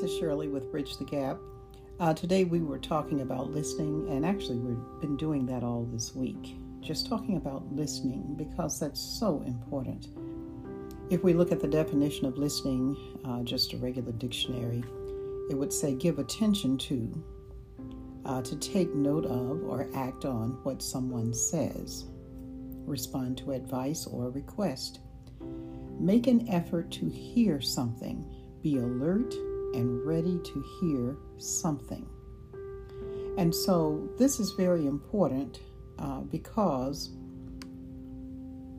this is Shirley with Bridge the Gap. Uh, today we were talking about listening, and actually we've been doing that all this week. Just talking about listening because that's so important. If we look at the definition of listening, uh, just a regular dictionary, it would say give attention to, uh, to take note of or act on what someone says, respond to advice or request, make an effort to hear something be alert and ready to hear something. And so this is very important uh, because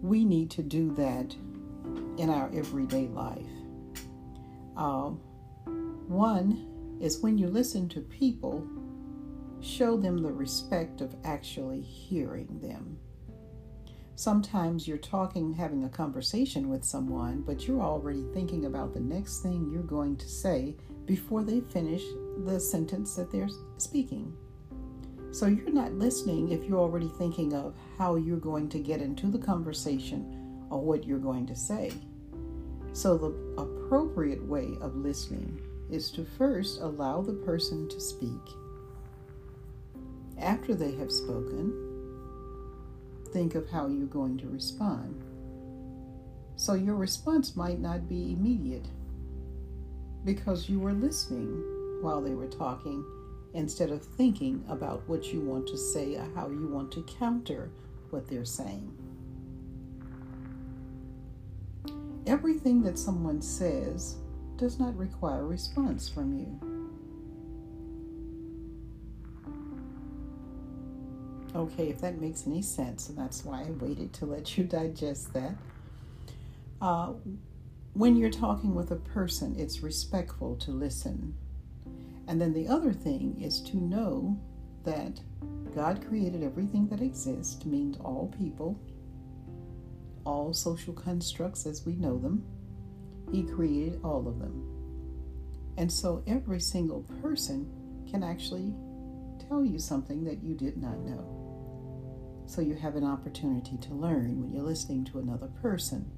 we need to do that in our everyday life. Uh, one is when you listen to people, show them the respect of actually hearing them. Sometimes you're talking, having a conversation with someone, but you're already thinking about the next thing you're going to say before they finish the sentence that they're speaking. So you're not listening if you're already thinking of how you're going to get into the conversation or what you're going to say. So the appropriate way of listening is to first allow the person to speak. After they have spoken, think of how you're going to respond. So your response might not be immediate because you were listening while they were talking instead of thinking about what you want to say or how you want to counter what they're saying. Everything that someone says does not require a response from you. Okay, if that makes any sense, and that's why I waited to let you digest that. Uh, when you're talking with a person, it's respectful to listen. And then the other thing is to know that God created everything that exists, means all people, all social constructs as we know them. He created all of them. And so every single person can actually tell you something that you did not know so you have an opportunity to learn when you're listening to another person.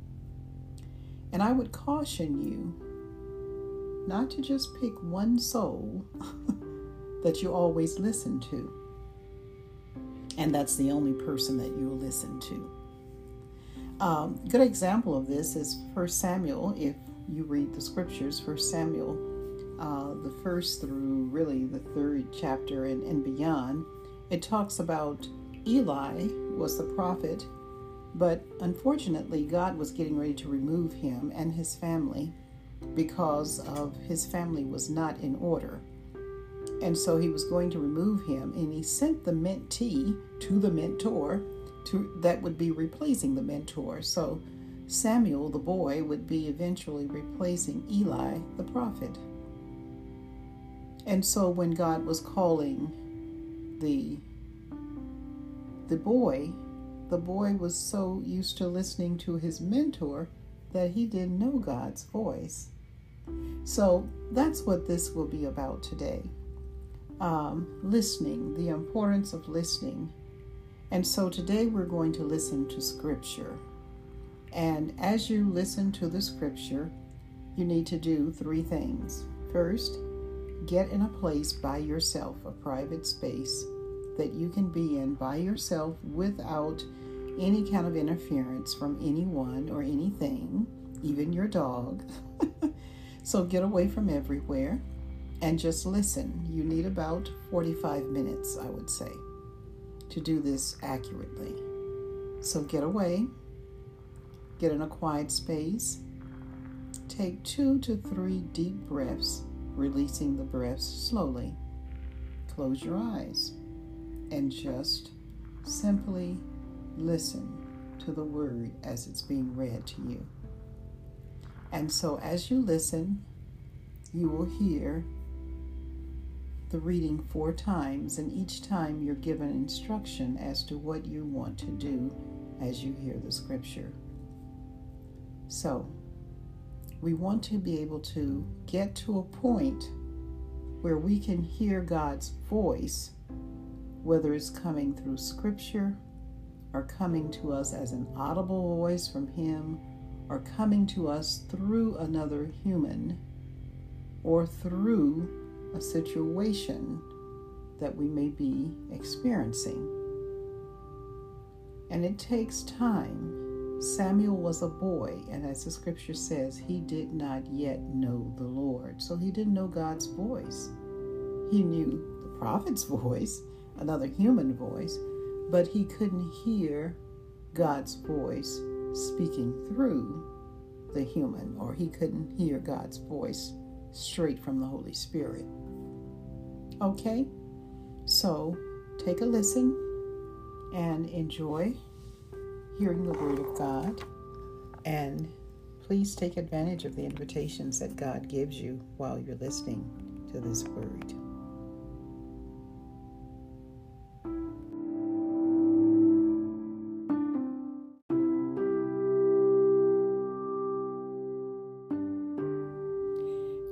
And I would caution you not to just pick one soul that you always listen to, and that's the only person that you will listen to. Um, good example of this is First Samuel. If you read the scriptures, First Samuel, uh, the first through really the third chapter and, and beyond, it talks about Eli was the prophet, but unfortunately, God was getting ready to remove him and his family because of his family was not in order. And so he was going to remove him, and he sent the mentee to the mentor to that would be replacing the mentor. So Samuel, the boy, would be eventually replacing Eli, the prophet. And so when God was calling the the boy, the boy was so used to listening to his mentor that he didn't know God's voice. So that's what this will be about today. Um, listening, the importance of listening. And so today we're going to listen to Scripture. And as you listen to the Scripture, you need to do three things. First, get in a place by yourself, a private space that you can be in by yourself without any kind of interference from anyone or anything, even your dog. so get away from everywhere and just listen. You need about 45 minutes, I would say, to do this accurately. So get away, get in a quiet space, take two to three deep breaths, releasing the breath slowly. Close your eyes and just simply listen to the word as it's being read to you. And so, as you listen, you will hear the reading four times, and each time you're given instruction as to what you want to do as you hear the scripture. So, we want to be able to get to a point where we can hear God's voice whether it's coming through scripture or coming to us as an audible voice from Him or coming to us through another human, or through a situation that we may be experiencing. And it takes time. Samuel was a boy, and as the scripture says, he did not yet know the Lord. So he didn't know God's voice. He knew the prophet's voice, another human voice, but he couldn't hear God's voice speaking through the human, or he couldn't hear God's voice straight from the Holy Spirit. Okay? So take a listen and enjoy hearing the Word of God. And please take advantage of the invitations that God gives you while you're listening to this Word.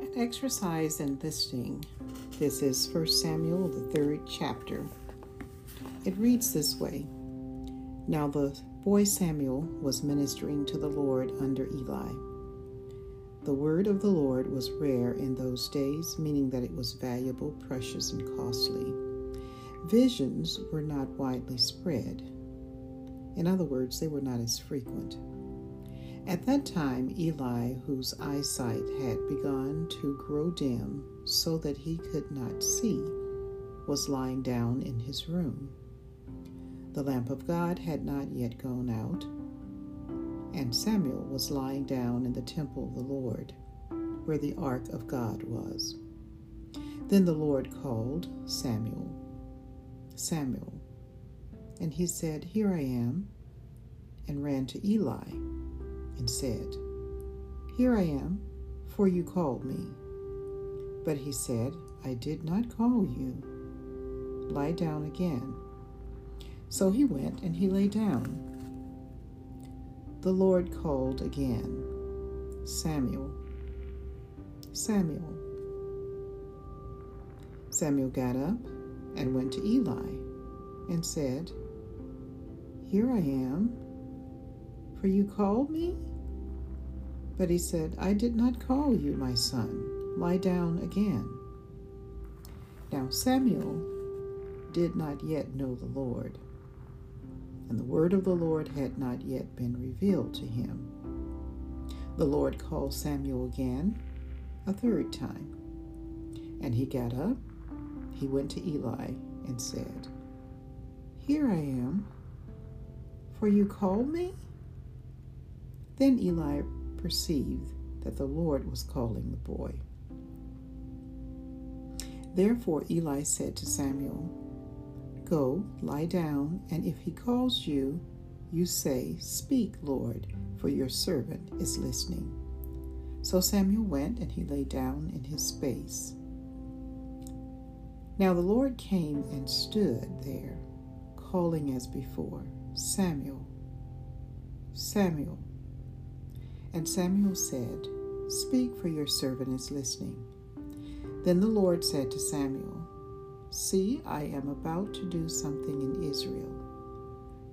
An exercise in listening. This is 1 Samuel, the third chapter. It reads this way Now the boy Samuel was ministering to the Lord under Eli. The word of the Lord was rare in those days, meaning that it was valuable, precious, and costly. Visions were not widely spread. In other words, they were not as frequent. At that time, Eli, whose eyesight had begun to grow dim so that he could not see, was lying down in his room. The lamp of God had not yet gone out, and Samuel was lying down in the temple of the Lord, where the ark of God was. Then the Lord called Samuel, Samuel, and he said, Here I am, and ran to Eli and said, Here I am, for you called me. But he said, I did not call you. Lie down again. So he went and he lay down. The Lord called again, Samuel, Samuel. Samuel got up and went to Eli and said, Here I am, for you called me? But he said, I did not call you, my son. Lie down again. Now Samuel did not yet know the Lord, and the word of the Lord had not yet been revealed to him. The Lord called Samuel again a third time, and he got up, he went to Eli, and said, Here I am, for you called me? Then Eli perceived that the Lord was calling the boy. Therefore Eli said to Samuel, Go, lie down, and if he calls you, you say, Speak, Lord, for your servant is listening. So Samuel went, and he lay down in his space. Now the Lord came and stood there, calling as before, Samuel, Samuel. And Samuel said, Speak, for your servant is listening. Then the Lord said to Samuel, See, I am about to do something in Israel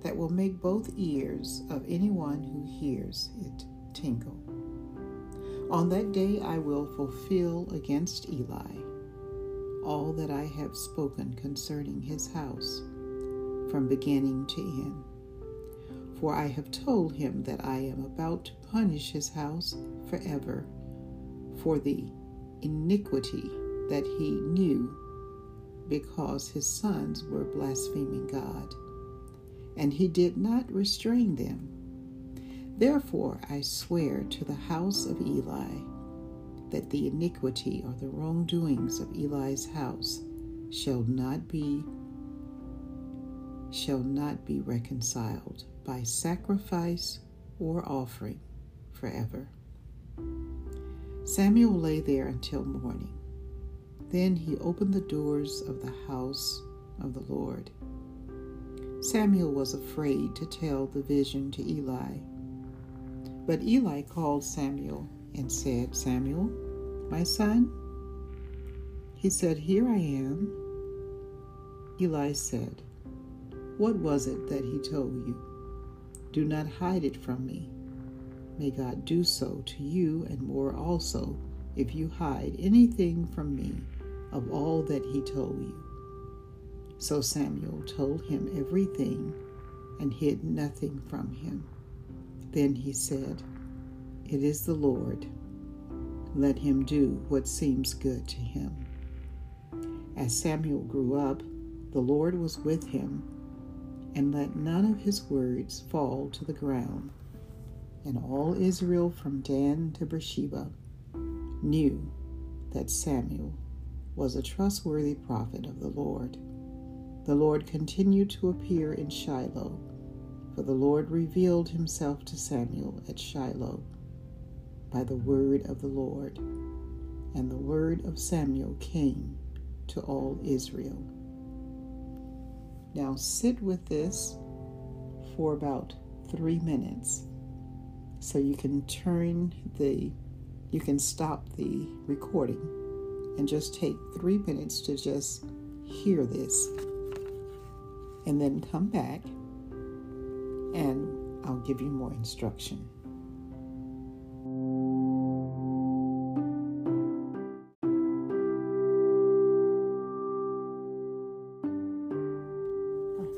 that will make both ears of anyone who hears it tingle. On that day I will fulfill against Eli all that I have spoken concerning his house from beginning to end. For I have told him that I am about to punish his house forever for the iniquity that he knew because his sons were blaspheming God, and he did not restrain them. Therefore I swear to the house of Eli that the iniquity or the wrongdoings of Eli's house shall not be shall not be reconciled by sacrifice or offering forever. Samuel lay there until morning. Then he opened the doors of the house of the Lord. Samuel was afraid to tell the vision to Eli. But Eli called Samuel and said, Samuel, my son? He said, Here I am. Eli said, What was it that he told you? Do not hide it from me. May God do so to you and more also if you hide anything from me of all that he told you. So Samuel told him everything and hid nothing from him. Then he said, It is the Lord. Let him do what seems good to him. As Samuel grew up, the Lord was with him and let none of his words fall to the ground. And all Israel from Dan to Beersheba knew that Samuel was a trustworthy prophet of the Lord. The Lord continued to appear in Shiloh, for the Lord revealed himself to Samuel at Shiloh by the word of the Lord. And the word of Samuel came to all Israel. Now sit with this for about three minutes so you can turn the you can stop the recording and just take three minutes to just hear this and then come back and I'll give you more instruction.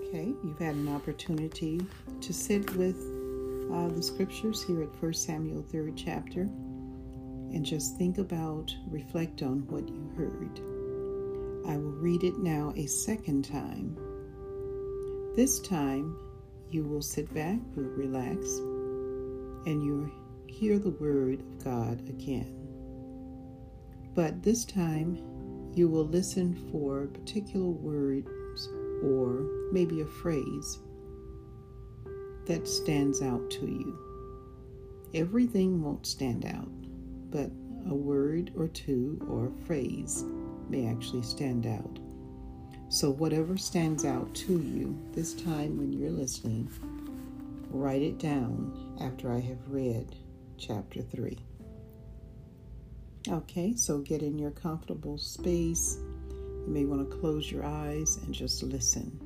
Okay, you've had an opportunity to sit with uh, the scriptures here at 1 Samuel 3rd chapter and just think about, reflect on what you heard. I will read it now a second time. This time, you will sit back, relax, and you hear the word of God again. But this time, you will listen for particular words or maybe a phrase that stands out to you. Everything won't stand out, but a word or two or a phrase may actually stand out. So, whatever stands out to you this time when you're listening, write it down after I have read chapter 3. Okay, so get in your comfortable space. You may want to close your eyes and just listen.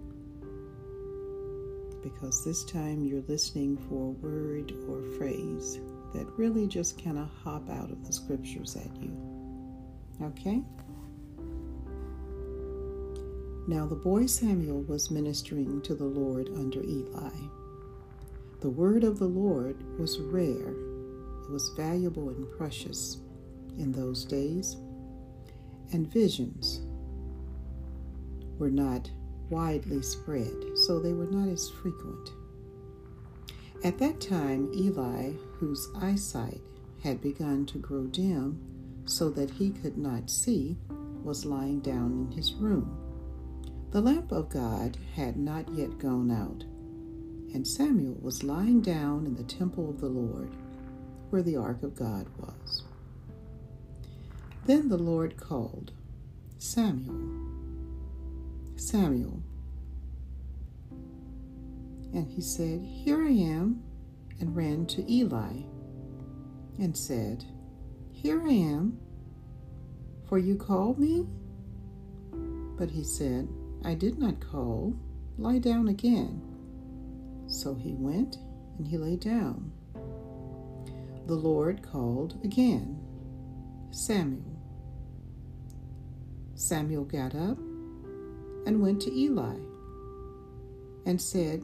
Because this time you're listening for a word or phrase that really just kind of hop out of the scriptures at you. Okay? Now the boy Samuel was ministering to the Lord under Eli. The word of the Lord was rare, it was valuable and precious in those days, and visions were not widely spread, so they were not as frequent. At that time, Eli, whose eyesight had begun to grow dim so that he could not see, was lying down in his room. The lamp of God had not yet gone out, and Samuel was lying down in the temple of the Lord, where the ark of God was. Then the Lord called, Samuel, Samuel. And he said, Here I am, and ran to Eli and said, Here I am, for you called me? But he said, I did not call. Lie down again. So he went and he lay down. The Lord called again, Samuel. Samuel got up and went to Eli and said,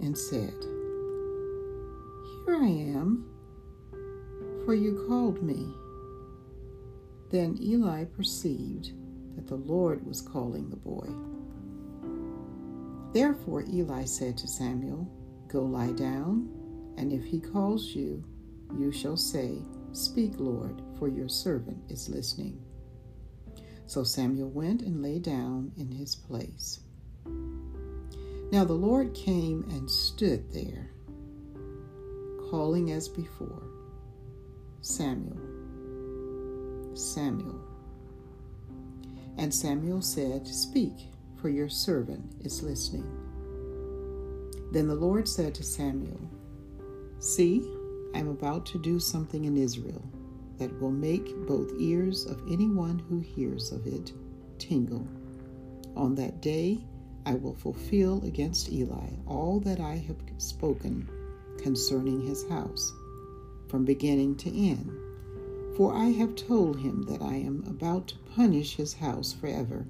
and said, Here I am, for you called me. Then Eli perceived that the Lord was calling the boy. Therefore Eli said to Samuel, Go lie down, and if he calls you, you shall say, Speak, Lord, for your servant is listening. So Samuel went and lay down in his place. Now the Lord came and stood there, calling as before, Samuel, Samuel. And Samuel said, Speak, for your servant is listening. Then the Lord said to Samuel, See, I am about to do something in Israel that will make both ears of anyone who hears of it tingle. On that day, I will fulfill against Eli all that I have spoken concerning his house, from beginning to end. For I have told him that I am about to punish his house forever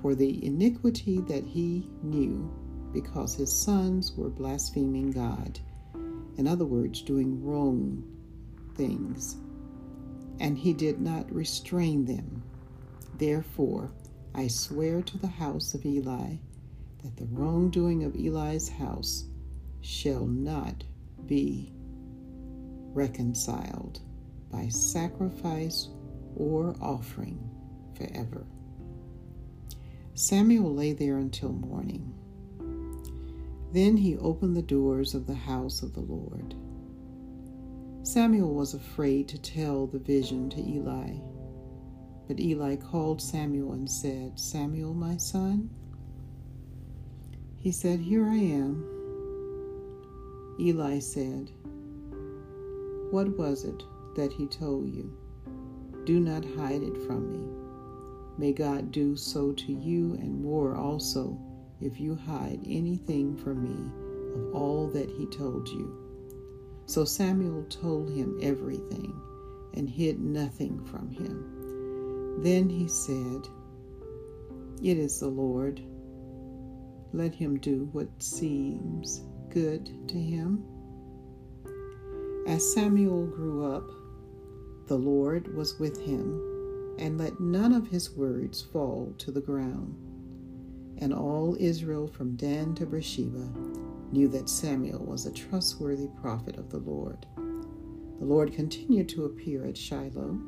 for the iniquity that he knew, because his sons were blaspheming God. In other words, doing wrong things. And he did not restrain them. Therefore, I swear to the house of Eli that the wrongdoing of Eli's house shall not be reconciled by sacrifice or offering forever. Samuel lay there until morning. Then he opened the doors of the house of the Lord. Samuel was afraid to tell the vision to Eli. But Eli called Samuel and said, Samuel, my son? He said, Here I am. Eli said, What was it that he told you. Do not hide it from me. May God do so to you and more also if you hide anything from me of all that he told you. So Samuel told him everything and hid nothing from him. Then he said, It is the Lord. Let him do what seems good to him. As Samuel grew up, the Lord was with him, and let none of his words fall to the ground. And all Israel from Dan to Beersheba knew that Samuel was a trustworthy prophet of the Lord. The Lord continued to appear at Shiloh,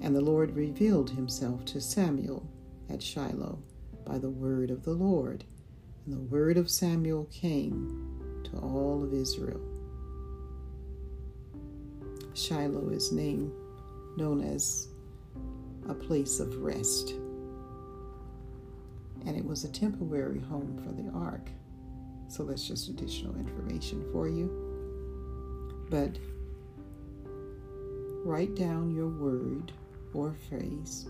and the Lord revealed himself to Samuel at Shiloh by the word of the Lord. And the word of Samuel came to all of Israel. Shiloh is named known as a place of rest. And it was a temporary home for the ark. So that's just additional information for you. But write down your word or phrase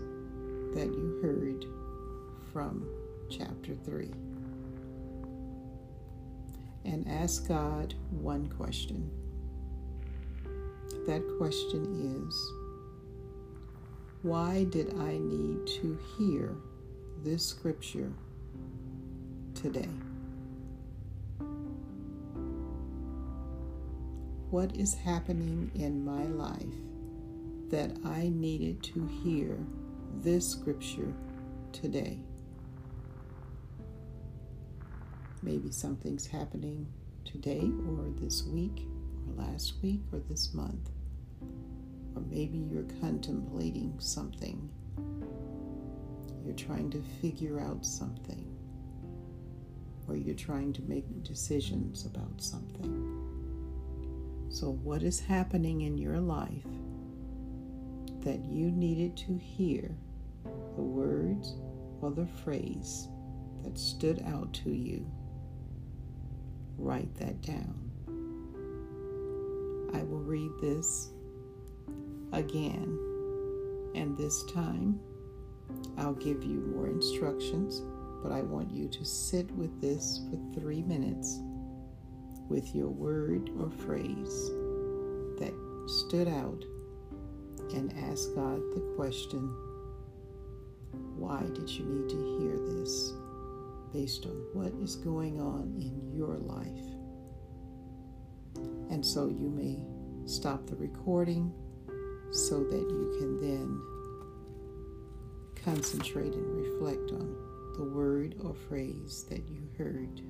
that you heard from chapter 3. And ask God one question. That question is why did I need to hear this scripture today? What is happening in my life that I needed to hear this scripture today? Maybe something's happening today or this week or last week or this month or maybe you're contemplating something. You're trying to figure out something, or you're trying to make decisions about something. So, what is happening in your life that you needed to hear the words or the phrase that stood out to you? Write that down. I will read this again. And this time, I'll give you more instructions, but I want you to sit with this for three minutes with your word or phrase that stood out and ask God the question why did you need to hear this based on what is going on in your life? And so you may stop the recording so that you can then concentrate and reflect on the word or phrase that you heard.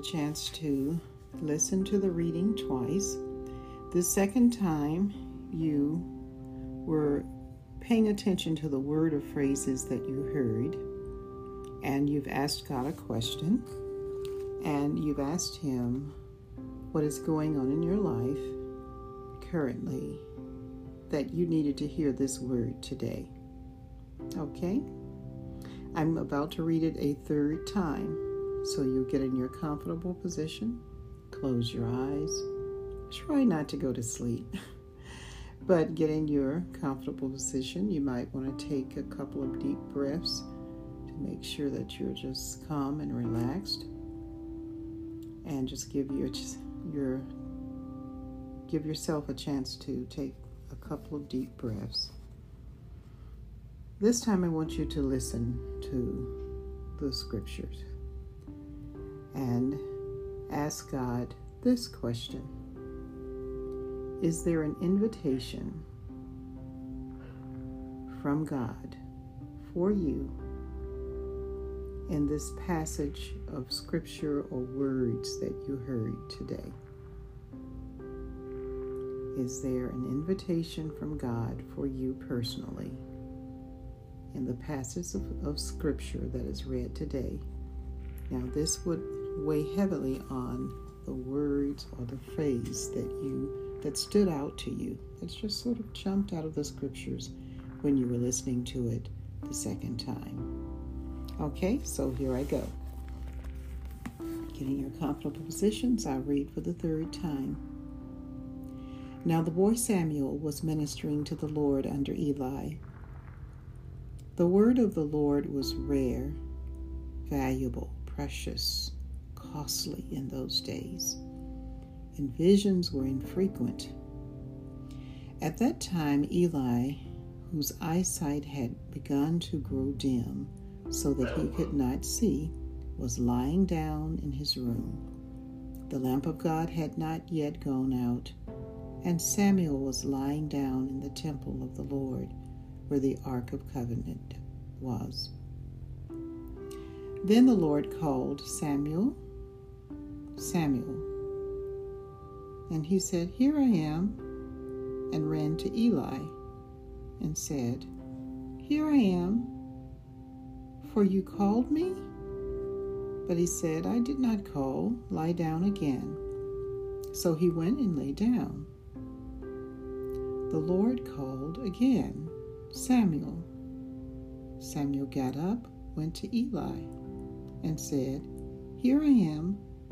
Chance to listen to the reading twice. The second time, you were paying attention to the word or phrases that you heard, and you've asked God a question. and you've asked Him what is going on in your life currently that you needed to hear this word today. Okay? I'm about to read it a third time, so you get in your comfortable position, close your eyes, try not to go to sleep. but get in your comfortable position. You might want to take a couple of deep breaths to make sure that you're just calm and relaxed. And just give your your give yourself a chance to take a couple of deep breaths. This time I want you to listen to the scriptures and ask God this question Is there an invitation from God for you in this passage of scripture or words that you heard today? Is there an invitation from God for you personally in the passage of, of scripture that is read today? Now, this would weigh heavily on the words or the phrase that you that stood out to you that's just sort of jumped out of the scriptures when you were listening to it the second time. Okay so here i go. Getting your comfortable positions i'll read for the third time. Now the boy Samuel was ministering to the Lord under Eli. The word of the Lord was rare, valuable, precious, costly in those days, and visions were infrequent. At that time, Eli, whose eyesight had begun to grow dim so that he could not see, was lying down in his room. The lamp of God had not yet gone out and Samuel was lying down in the temple of the Lord, where the Ark of Covenant was. Then the Lord called Samuel, Samuel. And he said, Here I am, and ran to Eli and said, Here I am, for you called me? But he said, I did not call, lie down again. So he went and lay down the Lord called again, Samuel. Samuel got up, went to Eli, and said, Here I am,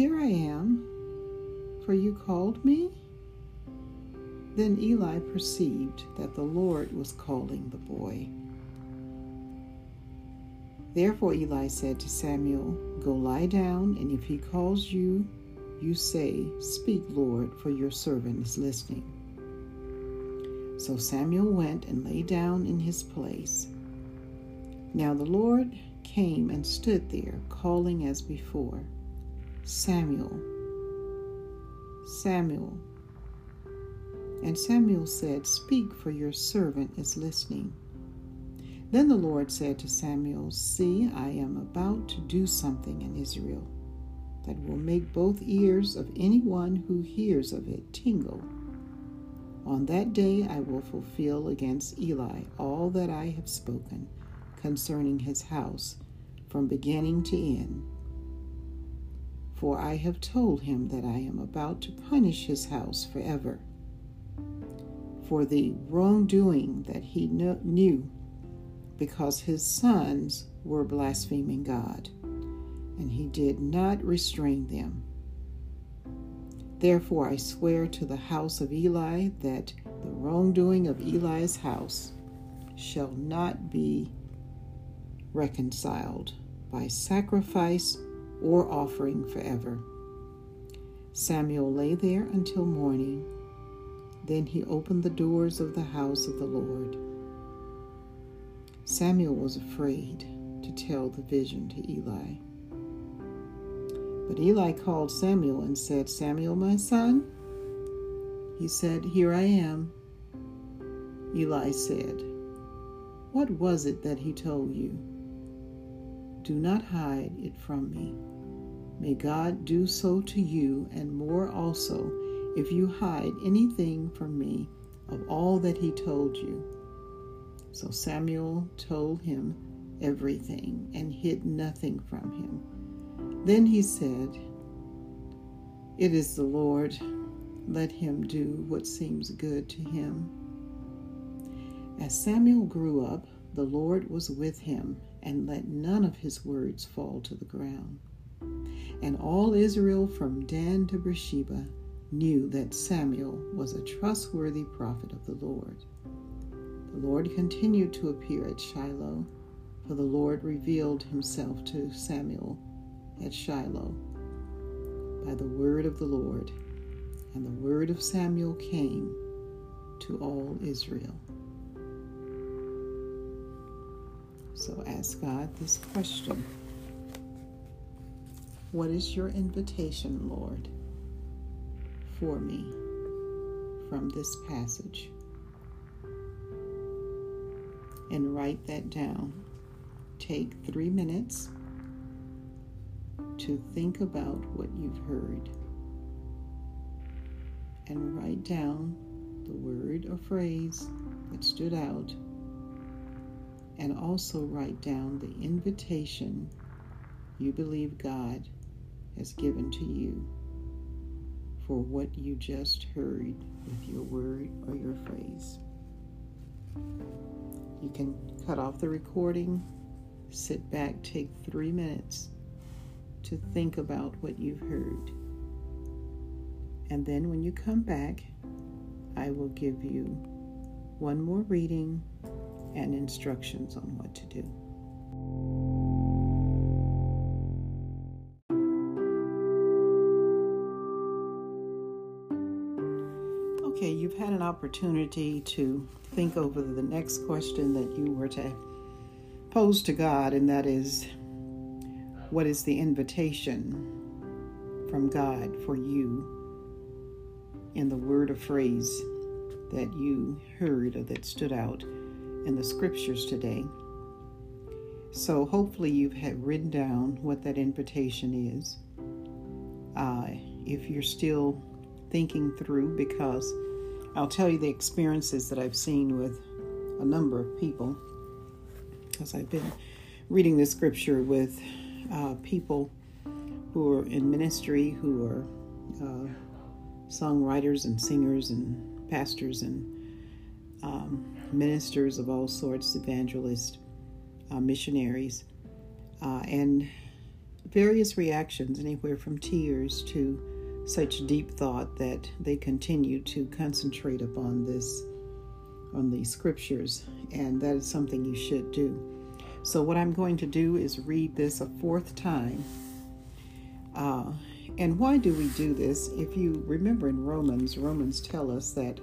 Here I am, for you called me? Then Eli perceived that the Lord was calling the boy. Therefore Eli said to Samuel, Go lie down, and if he calls you, you say, Speak, Lord, for your servant is listening. So Samuel went and lay down in his place. Now the Lord came and stood there, calling as before, Samuel, Samuel. And Samuel said, Speak, for your servant is listening. Then the Lord said to Samuel, See, I am about to do something in Israel that will make both ears of anyone who hears of it tingle. On that day I will fulfill against Eli all that I have spoken concerning his house from beginning to end. For I have told him that I am about to punish his house forever for the wrongdoing that he knew because his sons were blaspheming God and he did not restrain them. Therefore, I swear to the house of Eli that the wrongdoing of Eli's house shall not be reconciled by sacrifice or offering forever. Samuel lay there until morning. Then he opened the doors of the house of the Lord. Samuel was afraid to tell the vision to Eli. But Eli called Samuel and said, Samuel, my son? He said, Here I am. Eli said, What was it that he told you? Do not hide it from me. May God do so to you and more also if you hide anything from me of all that he told you. So Samuel told him everything and hid nothing from him. Then he said, It is the Lord. Let him do what seems good to him. As Samuel grew up, the Lord was with him and let none of his words fall to the ground. And all Israel from Dan to Beersheba knew that Samuel was a trustworthy prophet of the Lord. The Lord continued to appear at Shiloh, for the Lord revealed himself to Samuel at Shiloh by the word of the Lord, and the word of Samuel came to all Israel. So ask God this question What is your invitation, Lord, for me from this passage? And write that down. Take three minutes to think about what you've heard and write down the word or phrase that stood out and also write down the invitation you believe God has given to you for what you just heard with your word or your phrase. You can cut off the recording, sit back, take three minutes to think about what you've heard. And then when you come back, I will give you one more reading and instructions on what to do. Okay, you've had an opportunity to think over the next question that you were to pose to God, and that is what is the invitation from God for you in the word or phrase that you heard or that stood out in the scriptures today. So hopefully you've had written down what that invitation is. Uh, if you're still thinking through, because I'll tell you the experiences that I've seen with a number of people, because I've been reading the scripture with uh, people who are in ministry, who are uh, songwriters and singers and pastors and um, ministers of all sorts, evangelists, uh, missionaries, uh, and various reactions, anywhere from tears to such deep thought that they continue to concentrate upon this, on these scriptures, and that is something you should do. So, what I'm going to do is read this a fourth time. Uh, and why do we do this? If you remember in Romans, Romans tell us that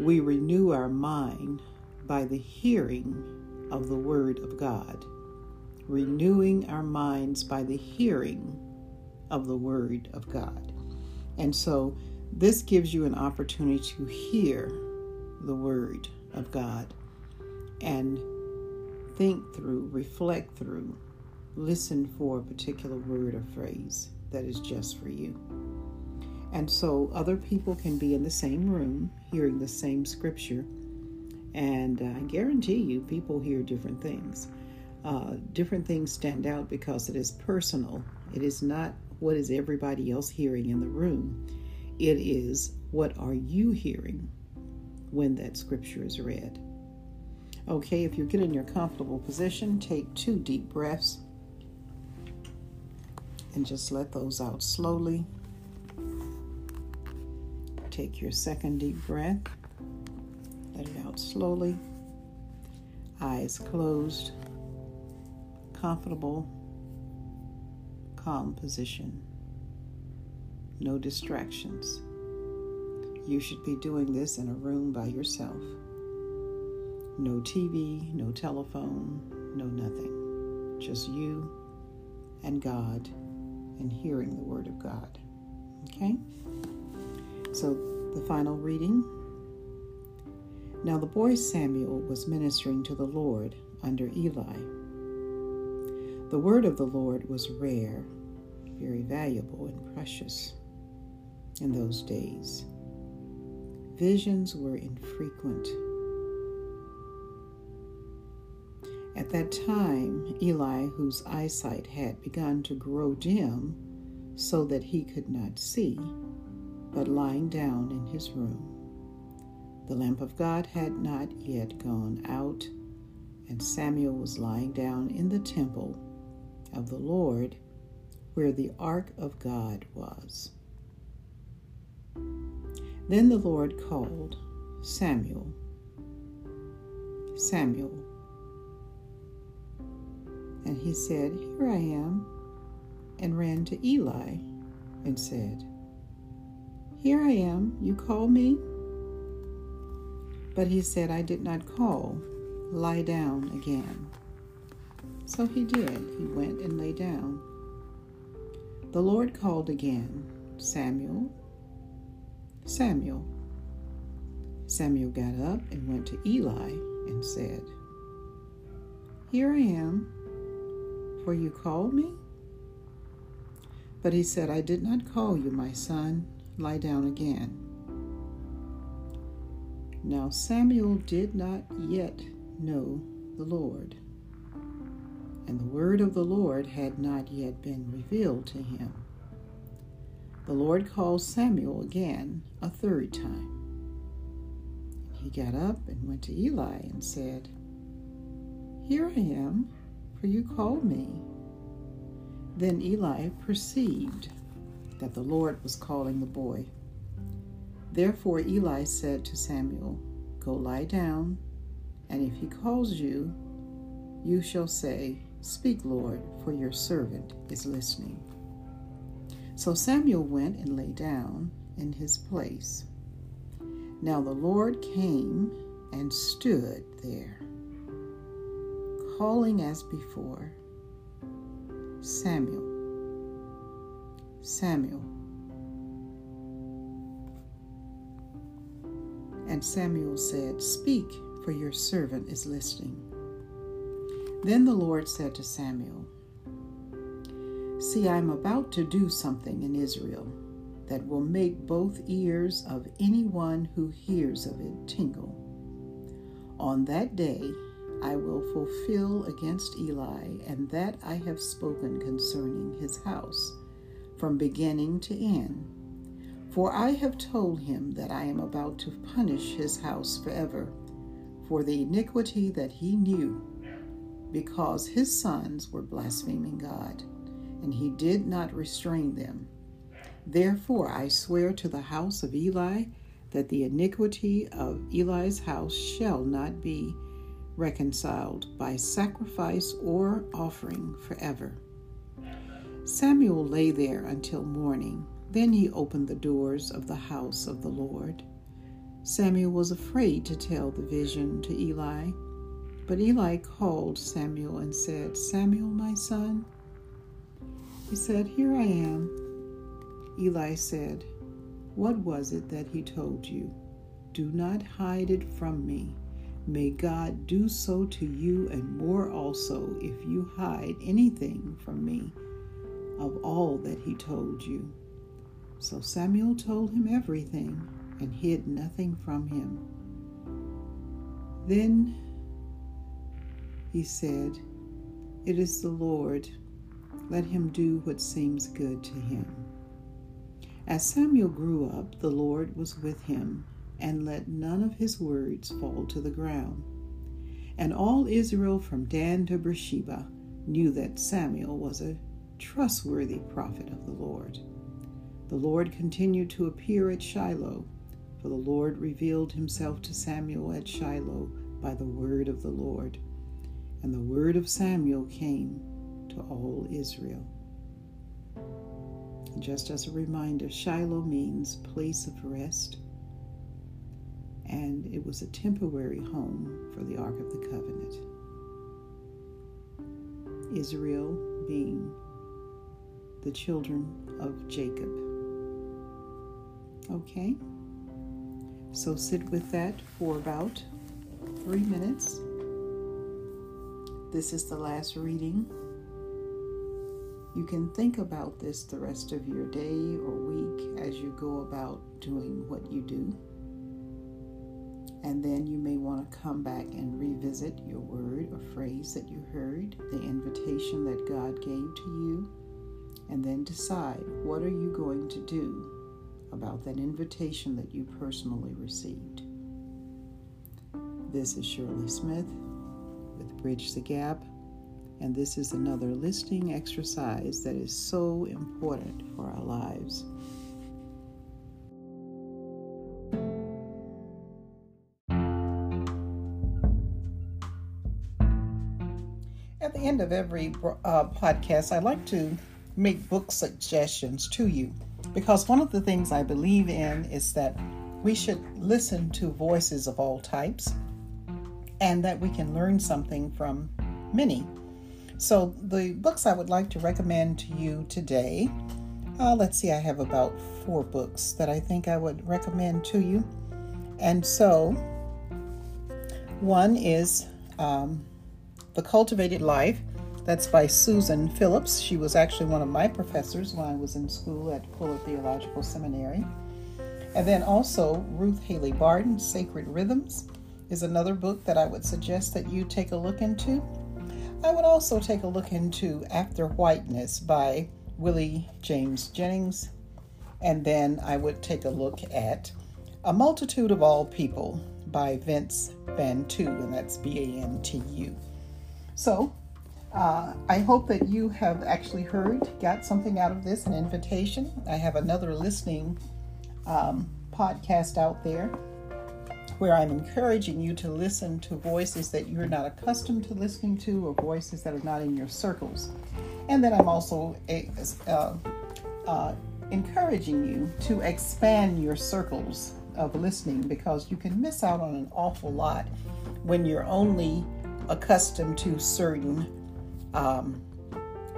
we renew our mind by the hearing of the Word of God. Renewing our minds by the hearing of the Word of God. And so this gives you an opportunity to hear the Word of God and think through, reflect through, listen for a particular word or phrase that is just for you. And so other people can be in the same room hearing the same scripture and I guarantee you, people hear different things. Uh, different things stand out because it is personal. It is not what is everybody else hearing in the room. It is what are you hearing when that scripture is read. Okay, if you get in your comfortable position, take two deep breaths and just let those out slowly. Take your second deep breath. Let it out slowly. Eyes closed. Comfortable, calm position. No distractions. You should be doing this in a room by yourself. No TV, no telephone, no nothing. Just you and God and hearing the Word of God. Okay? So, the final reading. Now the boy Samuel was ministering to the Lord under Eli. The word of the Lord was rare, very valuable and precious in those days. Visions were infrequent. At that time, Eli, whose eyesight had begun to grow dim so that he could not see, but lying down in his room. The lamp of God had not yet gone out, and Samuel was lying down in the temple of the Lord where the ark of God was. Then the Lord called Samuel, Samuel. And he said, Here I am, and ran to Eli and said, Here I am, you call me? But he said, I did not call, lie down again. So he did. He went and lay down. The Lord called again, Samuel, Samuel. Samuel got up and went to Eli and said, Here I am, for you called me? But he said, I did not call you, my son. Lie down again. Now Samuel did not yet know the Lord and the word of the Lord had not yet been revealed to him. The Lord called Samuel again a third time. He got up and went to Eli and said, Here I am, for you called me. Then Eli perceived that the Lord was calling the boy. Therefore Eli said to Samuel, Go lie down, and if he calls you, you shall say, Speak, Lord, for your servant is listening. So Samuel went and lay down in his place. Now the Lord came and stood there, calling as before Samuel, Samuel. And Samuel said, Speak, for your servant is listening. Then the Lord said to Samuel, See, I am about to do something in Israel that will make both ears of anyone who hears of it tingle. On that day I will fulfill against Eli and that I have spoken concerning his house, from beginning to end. For I have told him that I am about to punish his house forever for the iniquity that he knew because his sons were blaspheming God, and he did not restrain them. Therefore I swear to the house of Eli that the iniquity of Eli's house shall not be reconciled by sacrifice or offering forever. Samuel lay there until morning. Then he opened the doors of the house of the Lord. Samuel was afraid to tell the vision to Eli but Eli called Samuel and said, Samuel, my son? He said, Here I am. Eli said, What was it that he told you? Do not hide it from me. May God do so to you and more also if you hide anything from me of all that he told you. So Samuel told him everything and hid nothing from him. Then he said, It is the Lord. Let him do what seems good to him. As Samuel grew up, the Lord was with him and let none of his words fall to the ground. And all Israel from Dan to Beersheba knew that Samuel was a trustworthy prophet of the Lord. The Lord continued to appear at Shiloh, for the Lord revealed himself to Samuel at Shiloh by the word of the Lord. And the word of Samuel came to all Israel. And just as a reminder, Shiloh means place of rest, and it was a temporary home for the Ark of the Covenant. Israel being the children of Jacob. Okay? So sit with that for about three minutes. This is the last reading. You can think about this the rest of your day or week as you go about doing what you do. And then you may want to come back and revisit your word or phrase that you heard, the invitation that God gave to you, and then decide what are you going to do about that invitation that you personally received. This is Shirley Smith with Bridge the Gap, and this is another listening exercise that is so important for our lives. At the end of every uh, podcast, I like to make book suggestions to you. Because one of the things I believe in is that we should listen to voices of all types and that we can learn something from many. So, the books I would like to recommend to you today uh, let's see, I have about four books that I think I would recommend to you. And so, one is um, The Cultivated Life. That's by Susan Phillips. She was actually one of my professors when I was in school at Fuller Theological Seminary. And then also Ruth Haley Barton, Sacred Rhythms, is another book that I would suggest that you take a look into. I would also take a look into After Whiteness by Willie James Jennings. And then I would take a look at A Multitude of All People by Vince Bantu, and that's B A N T U. So uh, I hope that you have actually heard, got something out of this, an invitation. I have another listening um, podcast out there where I'm encouraging you to listen to voices that you're not accustomed to listening to or voices that are not in your circles. And then I'm also uh, uh, encouraging you to expand your circles of listening because you can miss out on an awful lot when you're only accustomed to certain um,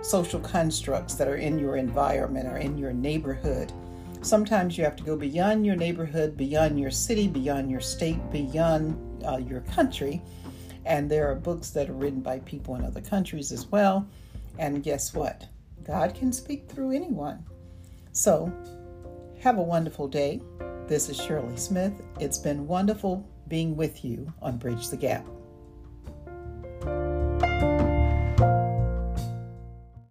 social constructs that are in your environment or in your neighborhood. Sometimes you have to go beyond your neighborhood, beyond your city, beyond your state, beyond uh, your country. And there are books that are written by people in other countries as well and guess what? God can speak through anyone. So, have a wonderful day. This is Shirley Smith. It's been wonderful being with you on Bridge the Gap.